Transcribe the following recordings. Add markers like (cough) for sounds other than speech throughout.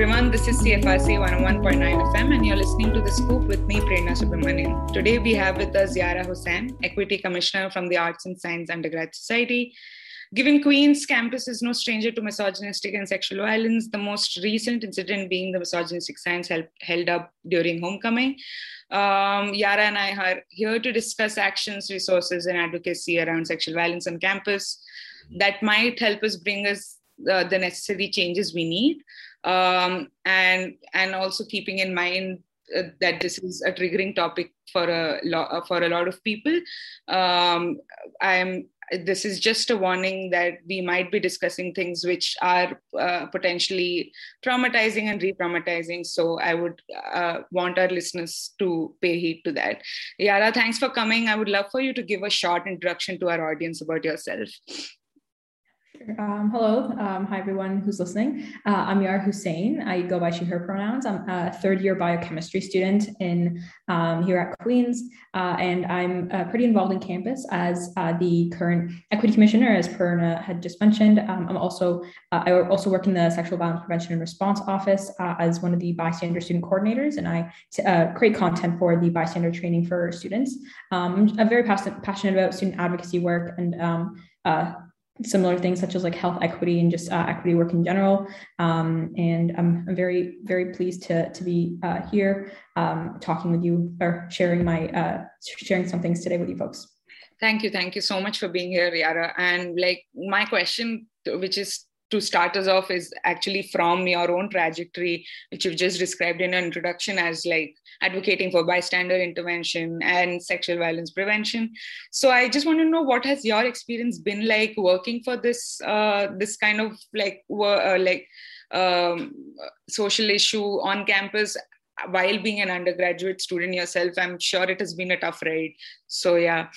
everyone. This is CFRC 101.9 FM, and you're listening to The Scoop with me, Prerna Subramanian. Today, we have with us Yara Hussein, Equity Commissioner from the Arts and Science Undergrad Society. Given Queen's campus is no stranger to misogynistic and sexual violence, the most recent incident being the misogynistic signs held, held up during homecoming. Um, Yara and I are here to discuss actions, resources, and advocacy around sexual violence on campus that might help us bring us uh, the necessary changes we need um, and and also keeping in mind uh, that this is a triggering topic for a lot uh, for a lot of people. Um, i'm this is just a warning that we might be discussing things which are uh, potentially traumatizing and re-traumatizing. So i would uh, want our listeners to pay heed to that. Yara thanks for coming. I would love for you to give a short introduction to our audience about yourself um, hello. Um, hi, everyone who's listening. Uh, I'm Yara Hussein. I go by she, her pronouns. I'm a third year biochemistry student in um, here at Queen's, uh, and I'm uh, pretty involved in campus as uh, the current equity commissioner, as Prerna had just mentioned. Um, I'm also, uh, I also work in the sexual violence prevention and response office uh, as one of the bystander student coordinators, and I create content for the bystander training for students. Um, I'm very passionate, passionate about student advocacy work and um, similar things such as like health equity and just uh, equity work in general. Um, and I'm, I'm, very, very pleased to, to be uh, here um, talking with you or sharing my, uh, sharing some things today with you folks. Thank you. Thank you so much for being here, Yara. And like my question, which is to start us off is actually from your own trajectory which you've just described in an introduction as like advocating for bystander intervention and sexual violence prevention. So i just want to know what has your experience been like working for this uh, this kind of like uh, like um, social issue on campus while being an undergraduate student yourself? I'm sure it has been a tough ride. So yeah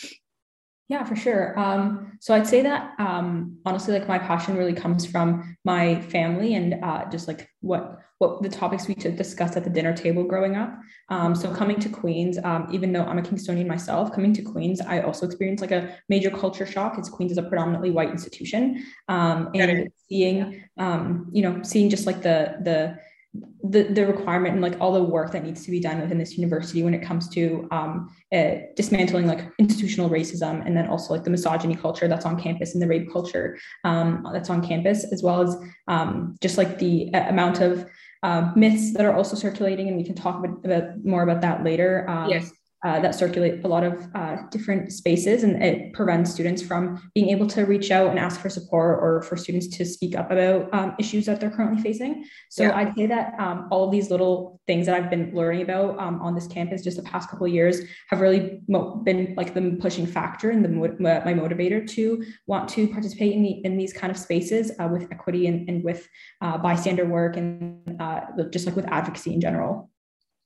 yeah, for sure. Um, so I'd say that um, honestly, like my passion really comes from my family and uh, just like what what the topics we discussed at the dinner table growing up. Um, so coming to Queens, um, even though I'm a Kingstonian myself, coming to Queens, I also experienced like a major culture shock. It's Queens is a predominantly white institution, um, and seeing um, you know seeing just like the the the, the requirement and like all the work that needs to be done within this university when it comes to um, uh, dismantling like institutional racism and then also like the misogyny culture that's on campus and the rape culture um, that's on campus as well as um, just like the uh, amount of uh, myths that are also circulating and we can talk about, about more about that later um, yes uh, that circulate a lot of uh, different spaces and it prevents students from being able to reach out and ask for support or for students to speak up about um, issues that they're currently facing. So yeah. I'd say that um, all of these little things that I've been learning about um, on this campus just the past couple of years have really mo- been like the pushing factor and the mo- my motivator to want to participate in, the, in these kind of spaces uh, with equity and, and with uh, bystander work and uh, just like with advocacy in general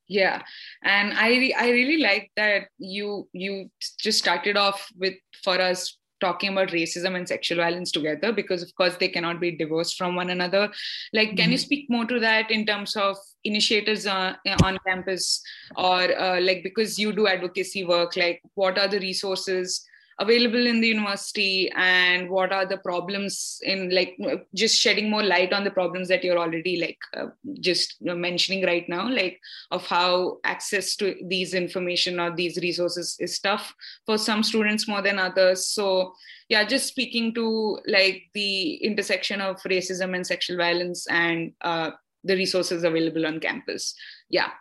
yeah and i i really like that you you just started off with for us talking about racism and sexual violence together because of course they cannot be divorced from one another like can mm-hmm. you speak more to that in terms of initiatives uh, on campus or uh, like because you do advocacy work like what are the resources available in the university and what are the problems in like just shedding more light on the problems that you're already like uh, just mentioning right now like of how access to these information or these resources is tough for some students more than others. So yeah just speaking to like the intersection of racism and sexual violence and uh, the resources available on campus. Yeah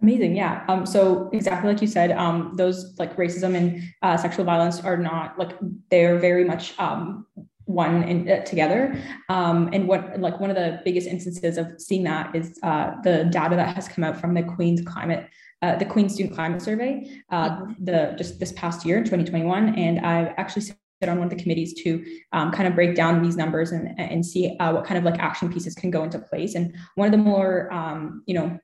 Amazing. Yeah. Um, so exactly like you said, um, those like racism and uh, sexual violence are not like they're very much um, one in, uh, together. Um, and what like one of the biggest instances of seeing that is uh, the data that has come out from the Queen's climate, uh, the Queen's Student Climate Survey, uh, mm-hmm. the just this past year, in 2021. And I actually sit on one of the committees to um, kind of break down these numbers and, and see uh, what kind of like action pieces can go into place. And one of the more, um, you know,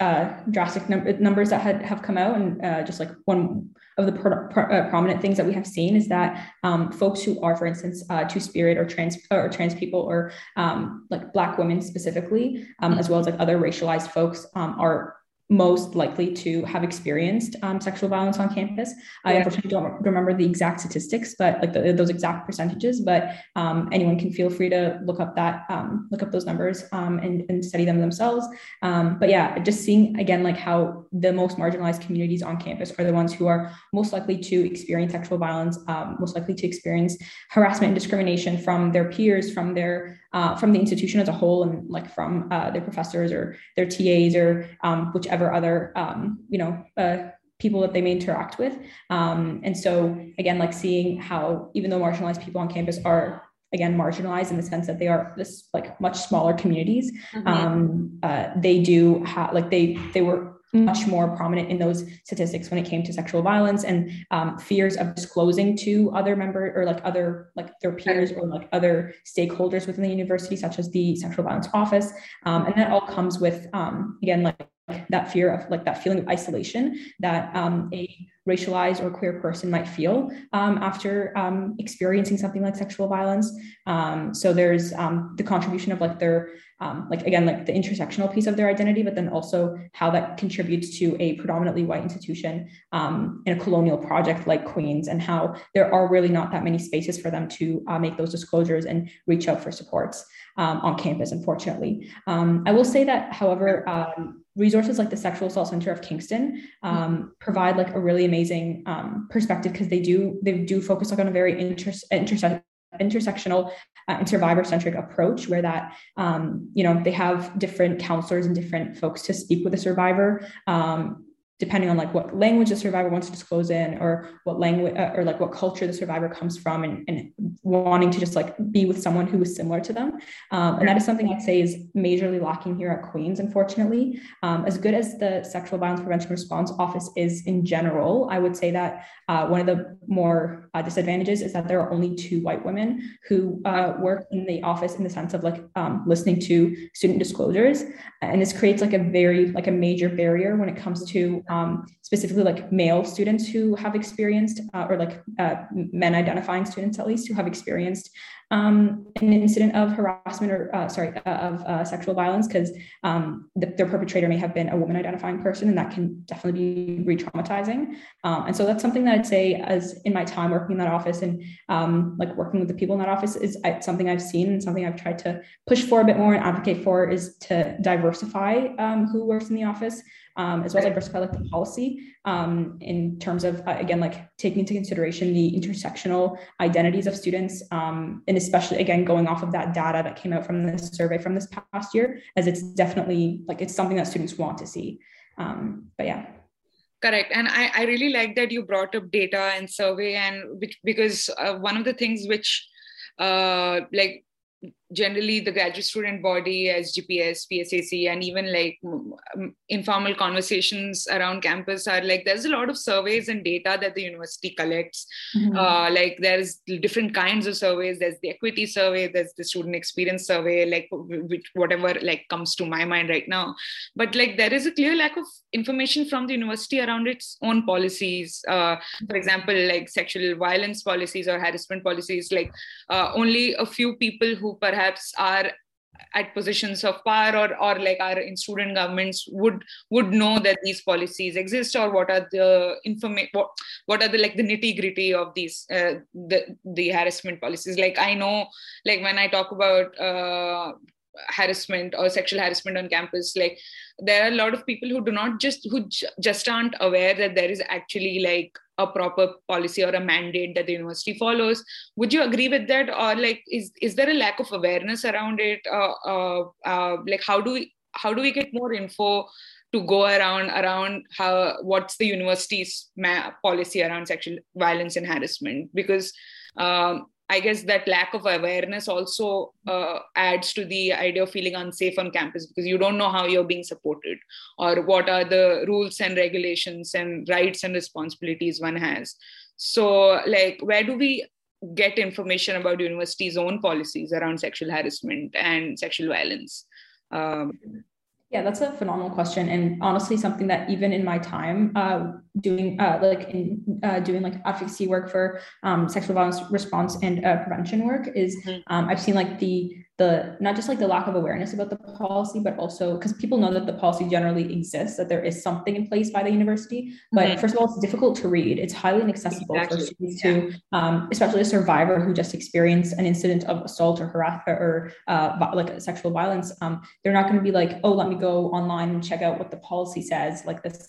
uh, drastic num- numbers that had have come out, and uh, just like one of the pro- pro- uh, prominent things that we have seen is that um, folks who are, for instance, uh, two spirit or trans or trans people or um, like Black women specifically, um, as well as like other racialized folks, um, are most likely to have experienced um, sexual violence on campus. I unfortunately don't remember the exact statistics, but like the, those exact percentages. But um, anyone can feel free to look up that, um, look up those numbers um, and, and, study them themselves. Um, but yeah, just seeing again like how the most marginalized communities on campus are the ones who are most likely to experience sexual violence, um, most likely to experience harassment and discrimination from their peers, from their uh, from the institution as a whole, and like from uh, their professors or their TAs or whichever whatever other um, you know uh, people that they may interact with um, and so again like seeing how even though marginalized people on campus are again marginalized in the sense that they are this like much smaller communities mm-hmm. um, uh, they do have like they they were much more prominent in those statistics when it came to sexual violence and um, fears of disclosing to other member or like other like their peers or like other stakeholders within the university such as the sexual violence office um, and that all comes with um, again like that fear of like that feeling of isolation that um, a racialized or queer person might feel um, after um, experiencing something like sexual violence. Um, so there's um, the contribution of like their um, like again like the intersectional piece of their identity, but then also how that contributes to a predominantly white institution in a colonial project like Queens, and how there are really not that many spaces for them to uh, make those disclosures and reach out for supports on campus. Unfortunately, I will say that, however resources like the Sexual Assault Center of Kingston um, provide like a really amazing um, perspective because they do they do focus like on a very inter- interse- intersectional uh, and survivor centric approach where that um, you know they have different counselors and different folks to speak with a survivor um, depending on like what language the survivor wants to disclose in or what language uh, or like what culture the survivor comes from and, and wanting to just like be with someone who is similar to them. Um, and that is something i'd say is majorly lacking here at queens unfortunately. Um, as good as the sexual violence prevention response office is in general i would say that uh, one of the more uh, disadvantages is that there are only two white women who uh, work in the office in the sense of like um, listening to student disclosures. And this creates like a very like a major barrier when it comes to um, specifically like male students who have experienced, uh, or like uh, men identifying students at least who have experienced um, an incident of harassment or uh, sorry uh, of uh, sexual violence because um, the, their perpetrator may have been a woman identifying person and that can definitely be re-traumatizing. Um, and so that's something that i'd say as in my time working in that office and um, like working with the people in that office is something i've seen and something i've tried to push for a bit more and advocate for is to diversify um, who works in the office um, as well as diversify like the policy in terms of uh, again like taking into consideration the intersectional identities of students um, and especially again going off of that data that came out from this survey from this past year as it's definitely like it's something that students want to see. Um, but yeah. Correct. And I, I really like that you brought up data and survey and which, because uh, one of the things which uh, like generally the graduate student body as gps PSAC, and even like informal conversations around campus are like there's a lot of surveys and data that the university collects. Mm-hmm. Uh, like there's different kinds of surveys. There's the equity survey, there's the student experience survey, like which, whatever like comes to my mind right now. But like there is a clear lack of information from the university around its own policies. Uh, for example, like sexual violence policies or harassment policies. Like uh, only a few people who perhaps perhaps are at positions of power or or like our in student governments would would know that these policies exist or what are the information what, what are the like the nitty gritty of these uh, the the harassment policies? Like i know like when i talk about uh, harassment or sexual harassment on campus like there are a lot of people who do not just who j- just aren't aware that there is actually like a proper policy or a mandate that the university follows. Would you agree with that? Or like is is there a lack of awareness around it? Uh, uh, uh, like how do we how do we get more info to go around around how what's the university's ma- policy around sexual violence and harassment? Because um, I guess that lack of awareness also uh, adds to the idea of feeling unsafe on campus because you don't know how you're being supported or what are the rules and regulations and rights and responsibilities one has. So, like, where do we get information about university's own policies around sexual harassment and sexual violence? Um, yeah, that's a phenomenal question, and honestly, something that even in my time uh, doing uh, like in uh, doing like advocacy work for um, sexual violence response and uh, prevention work is mm-hmm. um, I've seen like the the not just like the lack of awareness about the policy, but also because people know that the policy generally exists, that there is something in place by the university. But mm-hmm. first of all, it's difficult to read. It's highly inaccessible exactly. for students yeah. to, um, especially a survivor who just experienced an incident of assault or harassment or uh, like sexual violence. Um, they're not going to be like, oh, let me go online and check out what the policy says, like this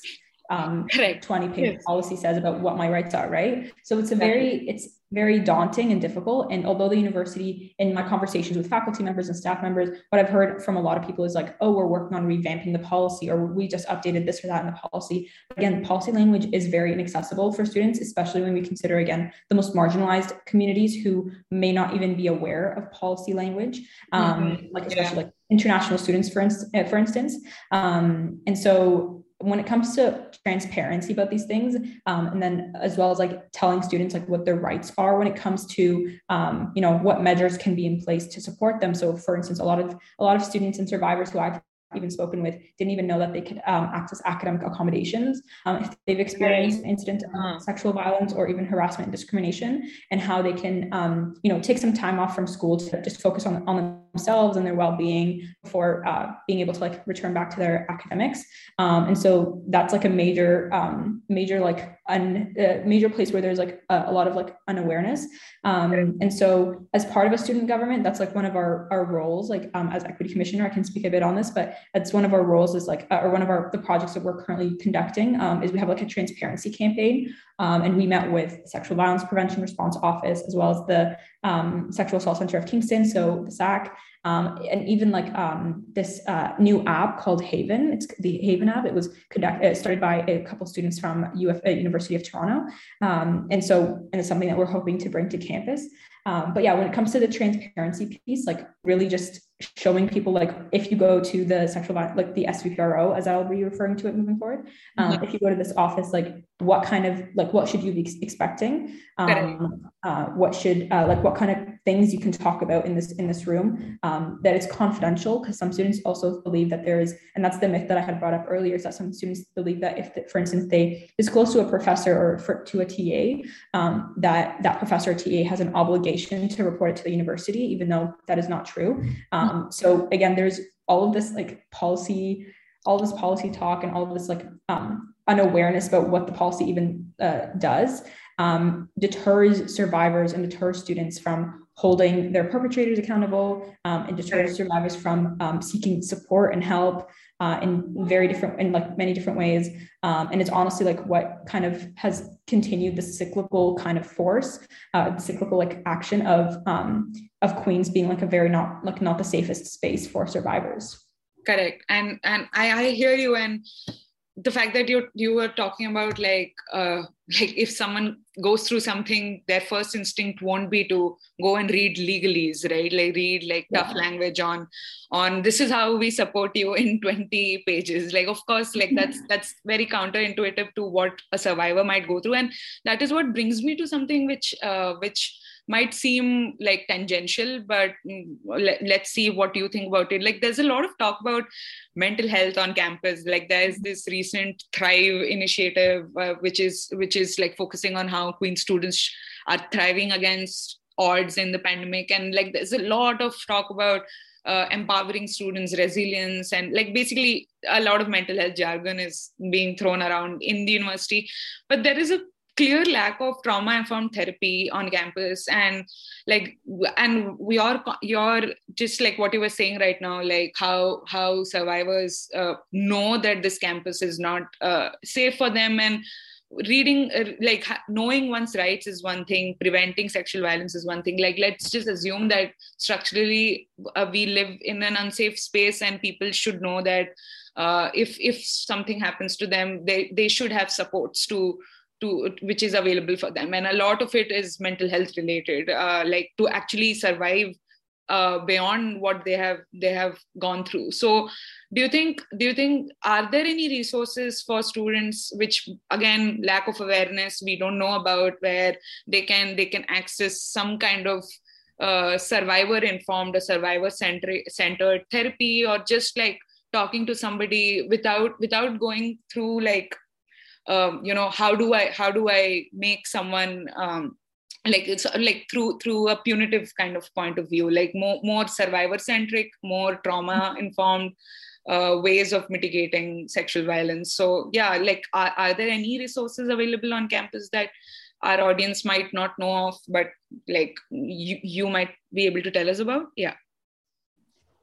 um, 20 page yes. policy says about what my rights are, right? So it's a very, it's very daunting and difficult. And although the university, in my conversations with faculty members and staff members, what I've heard from a lot of people is like, oh, we're working on revamping the policy, or we just updated this or that in the policy. Again, policy language is very inaccessible for students, especially when we consider, again, the most marginalized communities who may not even be aware of policy language, um, mm-hmm. like especially yeah. like international students, for, instance, for instance. Um, and so when it comes to transparency about these things um, and then as well as like telling students like what their rights are when it comes to um, you know what measures can be in place to support them so for instance a lot of a lot of students and survivors who i've even spoken with didn't even know that they could um, access academic accommodations um, if they've experienced an incident of uh-huh. sexual violence or even harassment and discrimination and how they can um, you know take some time off from school to just focus on, on themselves and their well-being before uh, being able to like return back to their academics. Um, and so that's like a major um, major like un, a major place where there's like a, a lot of like unawareness. Um, and so as part of a student government that's like one of our our roles like um, as equity commissioner i can speak a bit on this but it's one of our roles is like uh, or one of our the projects that we're currently conducting um, is we have like a transparency campaign um, and we met with sexual violence prevention response office as well as the um, sexual assault center of kingston so the sac um, and even like um, this uh, new app called Haven. It's the Haven app. It was conduct, uh, started by a couple students from UF, uh, University of Toronto, um, and so and it's something that we're hoping to bring to campus. Um, but yeah, when it comes to the transparency piece, like really just showing people like if you go to the sexual like the SVPRO as I'll be referring to it moving forward. Um, mm-hmm. If you go to this office, like what kind of like what should you be expecting? Um, uh, what should uh, like what kind of things you can talk about in this in this room um, that is confidential because some students also believe that there is and that's the myth that I had brought up earlier is that some students believe that if for instance they disclose to a professor or for, to a TA um, that that professor or TA has an obligation to report it to the university even though that is not true. Um, so again, there's all of this like policy, all this policy talk and all of this like um, unawareness about what the policy even uh, does um, deters survivors and deters students from holding their perpetrators accountable um, and deters survivors from um, seeking support and help uh, in very different in like many different ways. Um, and it's honestly like what kind of has continued the cyclical kind of force uh, cyclical like action of um, of queens being like a very not like not the safest space for survivors. Correct and and i, I hear you and the fact that you you were talking about like uh, like if someone goes through something their first instinct won't be to go and read legalese right? Like read like tough language on on this is how we support you in (laughs) 20 pages. Like of course like that's (laughs) that's very counterintuitive to what a survivor might go through. And that is what brings me to something which uh, which might seem like tangential but mm, let, let's see what you think about it. Like there's a lot of talk about mental health on campus. Like there's this recent thrive initiative uh, which is which is like focusing on how queen students are thriving against odds in the pandemic. And like there's a lot of talk about uh, empowering students resilience and like basically a lot of mental health jargon is being thrown around in the university. But there is a clear lack of trauma informed therapy on campus and like and we are you're just like what you were saying right now like how how survivors uh, know that this campus is not uh, safe for them and reading uh, like knowing one's rights is one thing preventing sexual violence is one thing. Like let's just assume that structurally uh, we live in an unsafe space and people should know that uh, if if something happens to them they they should have supports to to which is available for them. And a lot of it is mental health related uh, like to actually survive uh, beyond what they have they have gone through. So do you think do you think are there any resources for students which again lack of awareness we don't know about where they can they can access some kind of uh, survivor informed or survivor centered therapy or just like talking to somebody without without going through like um, you know how do i how do i make someone um, like it's like through through a punitive kind of point of view like more more survivor centric more trauma informed uh, ways of mitigating sexual violence. So yeah like are, are there any resources available on campus that our audience might not know of but like you, you might be able to tell us about? Yeah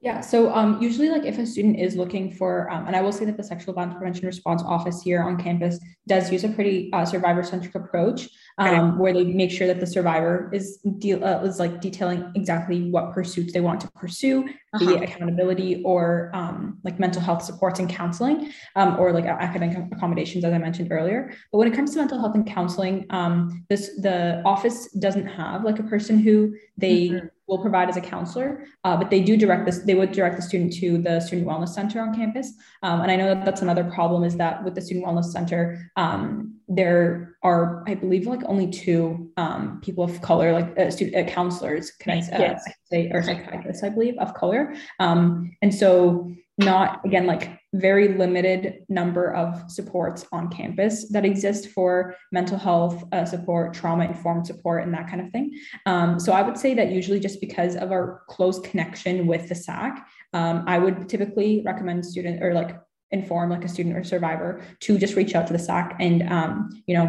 yeah, so um, usually, like if a student is looking for, um, and I will say that the Sexual Violence Prevention Response Office here on campus does use a pretty uh, survivor-centric approach, um, where they make sure that the survivor is deal uh, is like detailing exactly what pursuits they want to pursue, uh-huh. be it accountability or um, like mental health supports and counseling, um, or like academic accommodations, as I mentioned earlier. But when it comes to mental health and counseling, um, this the office doesn't have like a person who they mm-hmm will provide as a counselor, uh, but they do direct this, they would direct the student to the student wellness center on campus. Um, and I know that that's another problem is that with the student wellness center, um, there are, I believe, like only two um, people of color, like uh, student uh, counselors, can I, uh, yes. say, or psychiatrists, I believe, of color. Um, and so not again like very limited number of supports on campus that exist for mental health uh, support trauma informed support and that kind of thing um, so i would say that usually just because of our close connection with the sac um, i would typically recommend student or like inform like a student or survivor to just reach out to the SAC and um, you know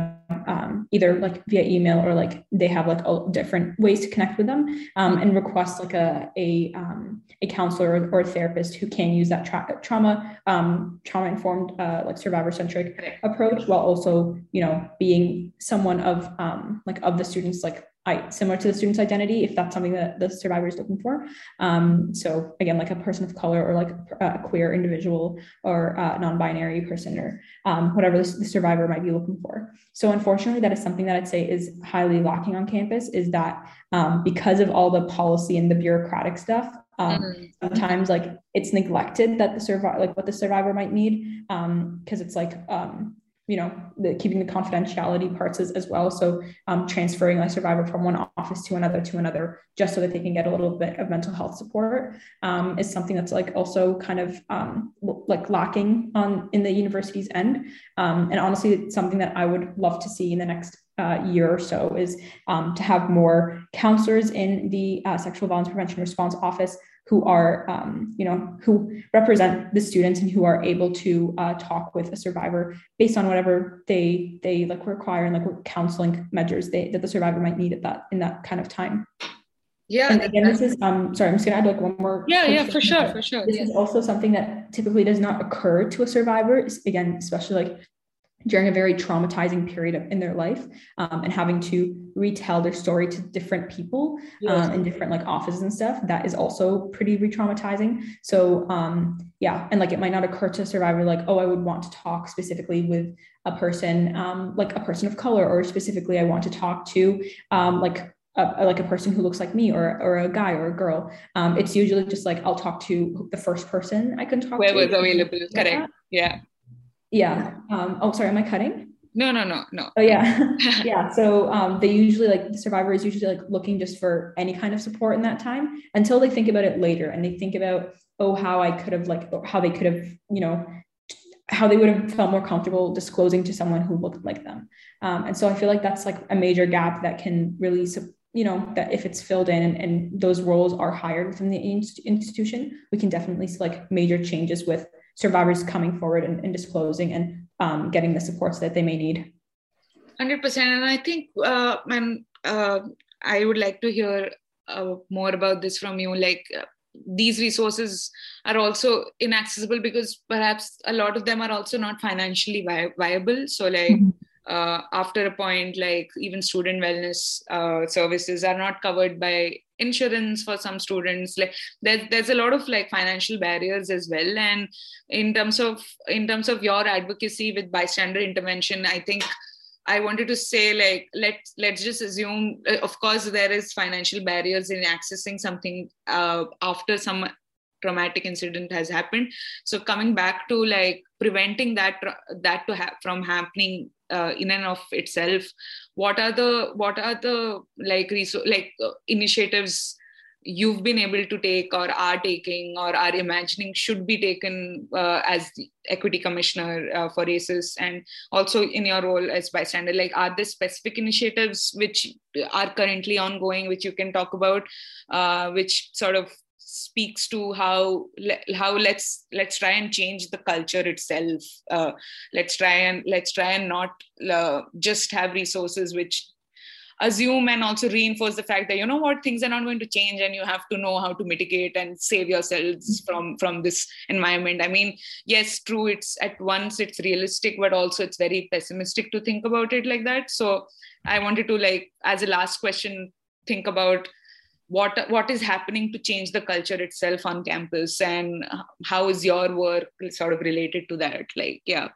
um, either like via email or like they have like a, different ways to connect with them um, and request like a a, um, a counselor or, or, a therapist who can use that tra- trauma um, trauma informed uh, like survivor centric approach while also you know being someone of um, like of the students like I, similar to the student's identity if that's something that the survivor is looking for. Um, so again, like a person of color or like a, queer individual or a non-binary person or um, whatever the, the, survivor might be looking for. So unfortunately, that is something that I'd say is highly lacking on campus is that um, because of all the policy and the bureaucratic stuff, um, mm-hmm. sometimes like it's neglected that the survivor like what the survivor might need because um, it's like um, you know the keeping the confidentiality parts as, as well. So um, transferring a survivor from one office to another to another just so that they can get a little bit of mental health support um, is something that's like also kind of um, like lacking on in the university's end. Um, and honestly it's something that i would love to see in the next uh, year or so is um, to have more counselors in the uh, sexual violence prevention response office who are, um, you know, who represent the students and who are able to uh, talk with a survivor based on whatever they they like require and like what counseling measures they that the survivor might need at that in that kind of time. Yeah. And again, this is um sorry, I'm just gonna add like one more. Yeah, yeah, for sure, for sure. This is also something that typically does not occur to a survivor. Again, especially like during a very traumatizing period of, in their life um, and having to retell their story to different people um, in different like offices and stuff that is also pretty re-traumatizing so um, yeah and like it might not occur to a survivor like oh i would want to talk specifically with a person um, like a person of color or specifically i want to talk to um, like a, like a person who looks like me or, or a guy or a girl. Um, it's usually just like I'll talk to the first person I can talk Where to. Where was available, correct. Yeah. Yeah. Um, oh, sorry. Am I cutting? No, no, no, no. Oh yeah, (laughs) yeah. So um, they usually like the survivor is usually like looking just for any kind of support in that time until they think about it later and they think about oh how I could have like how they could have you know how they would have felt more comfortable disclosing to someone who looked like them. Um, and so I feel like that's like a major gap that can really you know that if it's filled in and, and those roles are hired within the institution, we can definitely see like major changes with survivors coming forward and, and disclosing and um, getting the supports that they may need. 100%. And I think, uh, man, uh, I would like to hear uh, more about this from you. Like, uh, these resources are also inaccessible because perhaps a lot of them are also not financially vi- viable. So, like, mm-hmm uh, after a point like even student wellness uh, services are not covered by insurance for some students like there's there's a lot of like financial barriers as well. And in terms of in terms of your advocacy with bystander intervention i think i wanted to say like let's let's just assume uh, of course there is financial barriers in accessing something uh, after some traumatic incident has happened. So coming back to like preventing that that to have from happening uh, in and of itself what are the what are the like reso- like uh, initiatives you've been able to take or are taking or are imagining should be taken uh, as equity commissioner uh, for ASUS and also in your role as bystander? Like are there specific initiatives which are currently ongoing which you can talk about uh, which sort of speaks to how how let's let's try and change the culture itself. Uh, let's try and let's try and not uh, just have resources which assume and also reinforce the fact that you know what things are not going to change and you have to know how to mitigate and save yourselves mm-hmm. from from this environment. I mean yes true it's at once it's realistic but also it's very pessimistic to think about it like that. So i wanted to like as a last question think about what what is happening to change the culture itself on campus and how is your work sort of related to that like yeah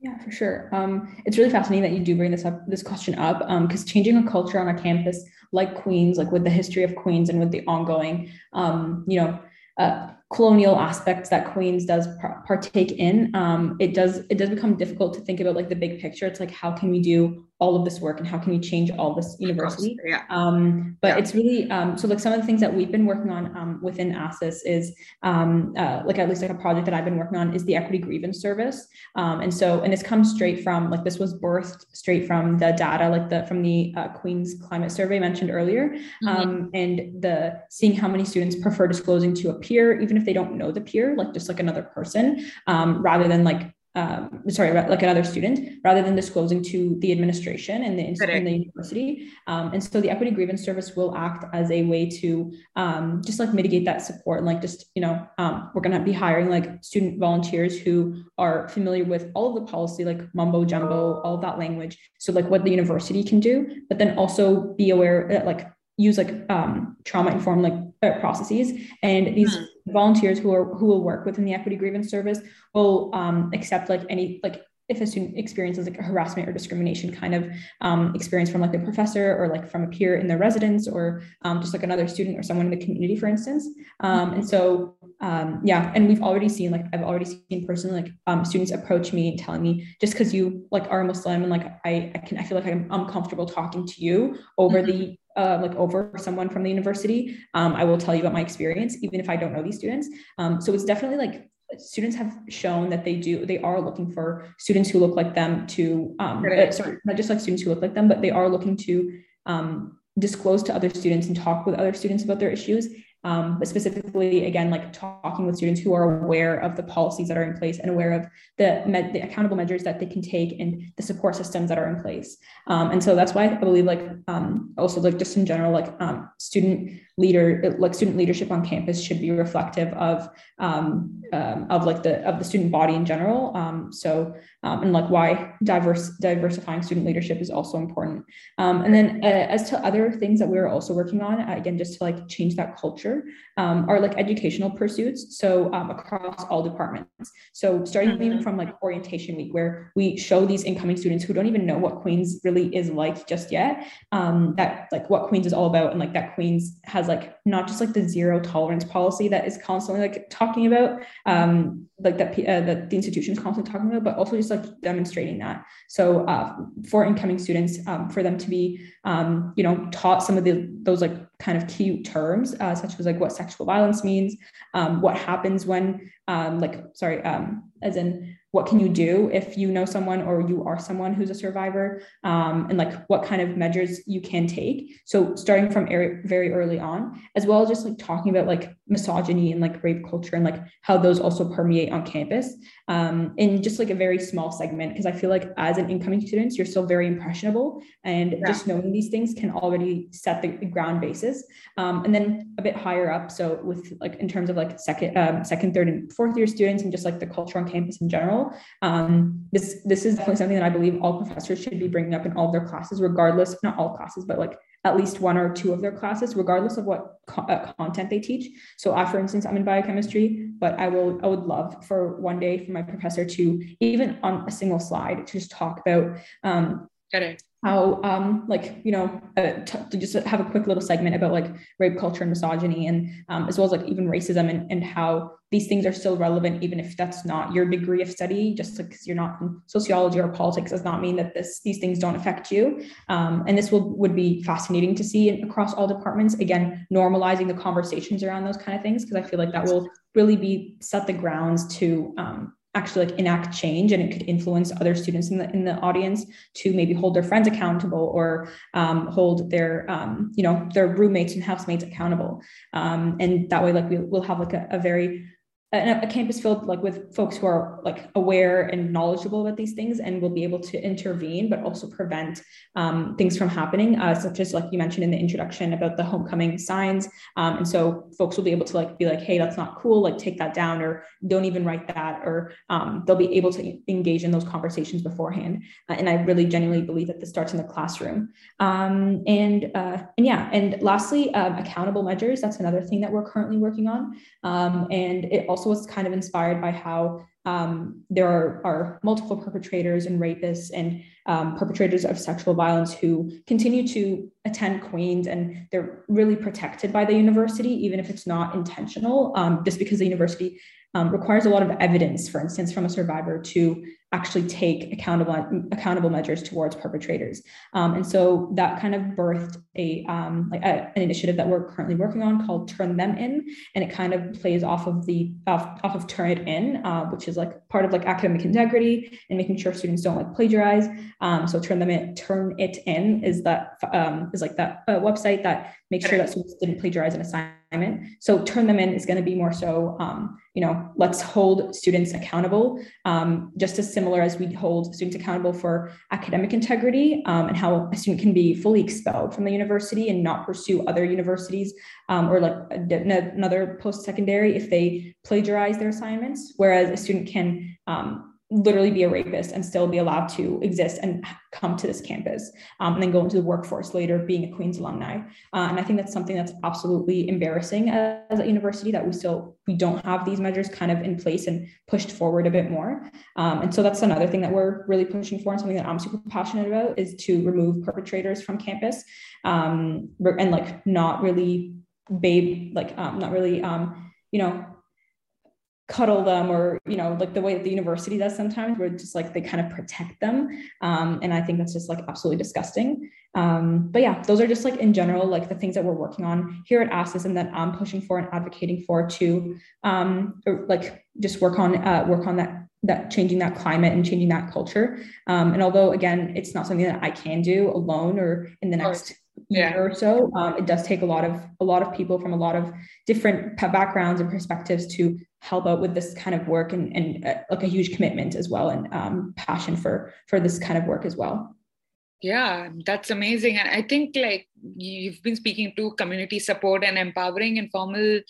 yeah, for sure. Um, it's really fascinating that you do bring this up, this question up, Um, because um, changing a culture on a campus like Queens, like with the history of Queens and with the ongoing, um, you know, uh, colonial aspects that Queens does par- partake in, um, it does it does become difficult to think about like the big picture. It's like how can we do all of this work and how can we change all this university? Yeah. Um, but yeah. it's really um, so like some of the things that we've been working on um, within ASUS is um, uh, like at least like a project that I've been working on is the equity grievance service. Um, and so and this comes straight from like this was birthed straight from the data like the from the uh, Queens climate survey mentioned earlier, mm-hmm. Um, and the seeing how many students prefer disclosing to a peer even if they don't know the peer like just like another person rather than like um, sorry, like another student, rather than disclosing to the administration and the, the university. Um, and so the equity grievance service will act as a way to um, just like mitigate that support and like just, you know, um, we're going to be hiring like student volunteers who are familiar with all of the policy, like mumbo jumbo, all that language. So like what the university can do, but then also be aware that like use like um, trauma informed like uh, processes and these mm volunteers who are who will work within the equity grievance service will um, accept like any like if a student experiences like a harassment or discrimination kind of um, experience from like a professor or like from a peer in their residence or um, just like another student or someone in the community, for instance. Um, and so, um, yeah, and we've already seen like I've already seen personally like um, students approach me and telling me just because you like are Muslim and like I, I can I feel like I'm, comfortable talking to you over mm-hmm. the uh, like over someone from the university, um, I will tell you about my experience, even if I don't know these students. Um, so it's definitely like students have shown that they do they are looking for students who look like them to um, uh, sorry not just like students who look like them but they are looking to um, disclose to other students and talk with other students about their issues um, but specifically again like talking with students who are aware of the policies that are in place and aware of the, med- the accountable measures that they can take and the support systems that are in place. Um, and so that's why i believe like um, also like just in general like um, student leader like student leadership on campus should be reflective of um, um, of like the of the student body in general. Um, so um, and like why diverse diversifying student leadership is also important. Um, and then uh, as to other things that we're also working on again just to like change that culture um, are like educational pursuits so across all departments so starting mm-hmm. even from like orientation week where we show these incoming students who don't even know what queens really is like just yet that like what queens is all about and like that queens has like not just like the zero tolerance policy that is constantly like talking about um like that uh, that the institution is constantly talking about but also just like demonstrating that so uh, for incoming students um, for them to be um, you know taught some of the those like kind of key terms uh, such as like what sexual violence means um, what happens when um, like sorry um, as in what can you do if you know someone or you are someone who's a survivor? Um, and like what kind of measures you can take. So starting from very early on as well as just like talking about like misogyny and like rape culture and like how those also permeate on campus. Um, in just like a very small segment because i feel like as an incoming student you're still very impressionable and yeah. just knowing these things can already set the ground basis. Um, and then a bit higher up so with like in terms of like second um, second third and fourth year students and just like the culture on campus in general um, this this is definitely something that i believe all professors should be bringing up in all of their classes regardless not all classes but like at least one or two of their classes, regardless of what co- uh, content they teach. So, I, for instance, I'm in biochemistry, but I will, I would love for one day for my professor to even on a single slide to just talk about um, how um like you know uh, t- to just have a quick little segment about like rape culture and misogyny and um, as well as like even racism and, and how these things are still relevant even if that's not your degree of study just because you're not in sociology or politics does not mean that this these things don't affect you. Um, and this will would be fascinating to see across all departments again normalizing the conversations around those kind of things because i feel like that will really be set the grounds to um, actually like enact change and it could influence other students in the in the audience to maybe hold their friends accountable or um, hold their um, you know their roommates and housemates accountable. Um, and that way like we, will have like a, a very a, campus filled like with folks who are like aware and knowledgeable about these things and will be able to intervene but also prevent um, things from happening uh, such as like you mentioned in the introduction about the homecoming signs um, and so folks will be able to like be like hey that's not cool like take that down or don't even write that or um, they'll be able to engage in those conversations beforehand uh, and i really genuinely believe that this starts in the classroom. Um, and uh, and yeah and lastly um, accountable measures that's another thing that we're currently working on um, and it also also was kind of inspired by how um, there are, are, multiple perpetrators and rapists and um, perpetrators of sexual violence who continue to attend Queens and they're really protected by the university, even if it's not intentional, um, just because the university um, requires a lot of evidence, for instance, from a survivor to actually take accountable accountable measures towards perpetrators. Um, and so that kind of birthed a um, like a, an initiative that we're currently working on called Turn Them In, and it kind of plays off of the off, off of Turnitin, uh, which is like part of like academic integrity and making sure students don't like plagiarize. Um, so Turn Them In, Turnitin is that um, is like that uh, website that makes sure that students didn't plagiarize an assignment so turn them in is going to be more so, um, you know, let's hold students accountable, um, just as similar as we hold students accountable for academic integrity um, and how a student can be fully expelled from the university and not pursue other universities um, or like another post-secondary if they plagiarize their assignments, whereas a student can um, literally be a rapist and still be allowed to exist and come to this campus um, and then go into the workforce later being a queens alumni. Uh, and i think that's something that's absolutely embarrassing as, a university that we still we don't have these measures kind of in place and pushed forward a bit more. Um, and so that's another thing that we're really pushing for and something that i'm super passionate about is to remove perpetrators from campus um, and like not really babe like um, not really um, you know cuddle them or you know like the way that the university does sometimes where just like they kind of protect them. Um, and i think that's just like absolutely disgusting. Um, but yeah those are just like in general like the things that we're working on here at ASUS and that i'm pushing for and advocating for to um, like just work on uh, work on that that changing that climate and changing that culture. Um, and although again it's not something that i can do alone or in the next year or so um, it does take a lot of a lot of people from a lot of different backgrounds and perspectives to help out with this kind of work and, and uh, like a huge commitment as well and um, passion for for this kind of work as well. Yeah that's amazing. And i think like you've been speaking to community support and empowering informal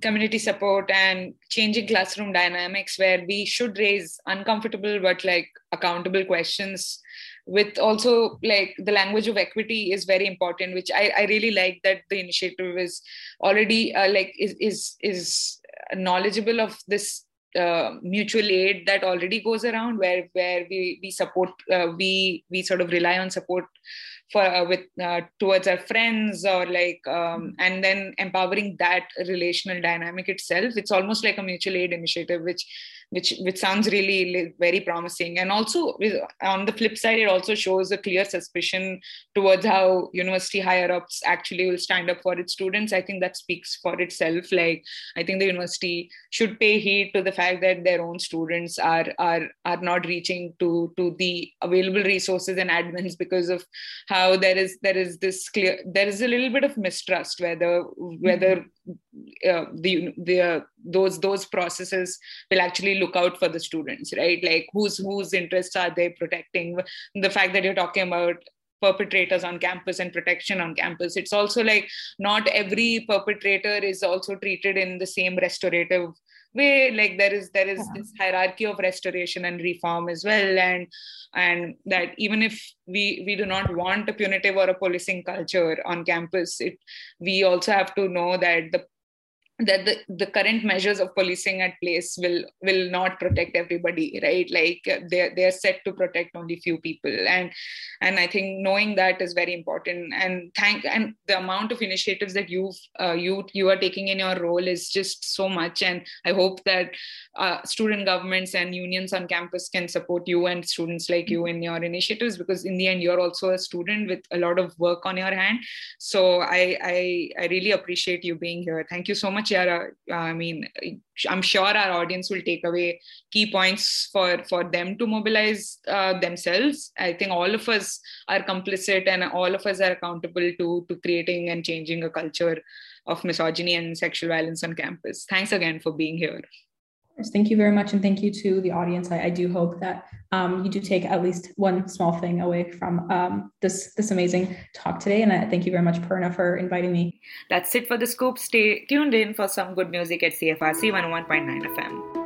community support and changing classroom dynamics where we should raise uncomfortable but like accountable questions with also like the language of equity is very important which i, I really like that the initiative is already uh, like is is is knowledgeable of this uh, mutual aid that already goes around where where we we support uh, we we sort of rely on support for uh, with uh, towards our friends or like um, and then empowering that relational dynamic itself. It's almost like a mutual aid initiative which which which sounds really very promising. And also on the flip side it also shows a clear suspicion towards how university higher ups actually will stand up for its students. I think that speaks for itself. Like i think the university should pay heed to the fact that their own students are are are not reaching to to the available resources and admins because of how there is there is this clear there is a little bit of mistrust whether whether mm-hmm. uh, the the uh, those those processes will actually look out for the students right? Like whose whose interests are they protecting? The fact that you're talking about perpetrators on campus and protection on campus it's also like not every perpetrator is also treated in the same restorative way. Like there is there is yeah. this hierarchy of restoration and reform as well. And and that even if we we do not want a punitive or a policing culture on campus it we also have to know that the that the, the current measures of policing at place will will not protect everybody right? Like they're they're set to protect only few people. And and i think knowing that is very important. And thank and the amount of initiatives that you've uh, you you are taking in your role is just so much. And i hope that uh, student governments and unions on campus can support you and students like you in your initiatives because in the end you're also a student with a lot of work on your hand. So i i, I really appreciate you being here. Thank you so much Yara. I mean, I'm sure our audience will take away key points for for them to mobilize uh, themselves. I think all of us are complicit, and all of us are accountable to to creating and changing a culture of misogyny and sexual violence on campus. Thanks again for being here. Thank you very much. And thank you to the audience. I, I do hope that um, you do take at least one small thing away from um, this, this amazing talk today. And I thank you very much, Prerna, for inviting me. That's it for the scoop. Stay tuned in for some good music at CFRC 101.9 FM.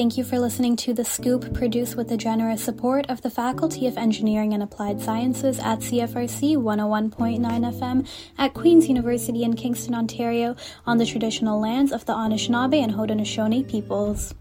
Thank you for listening to The Scoop, produced with the generous support of the Faculty of Engineering and Applied Sciences at CFRC 101.9 FM at Queen's University in Kingston, Ontario, on the traditional lands of the Anishinaabe and Haudenosaunee peoples.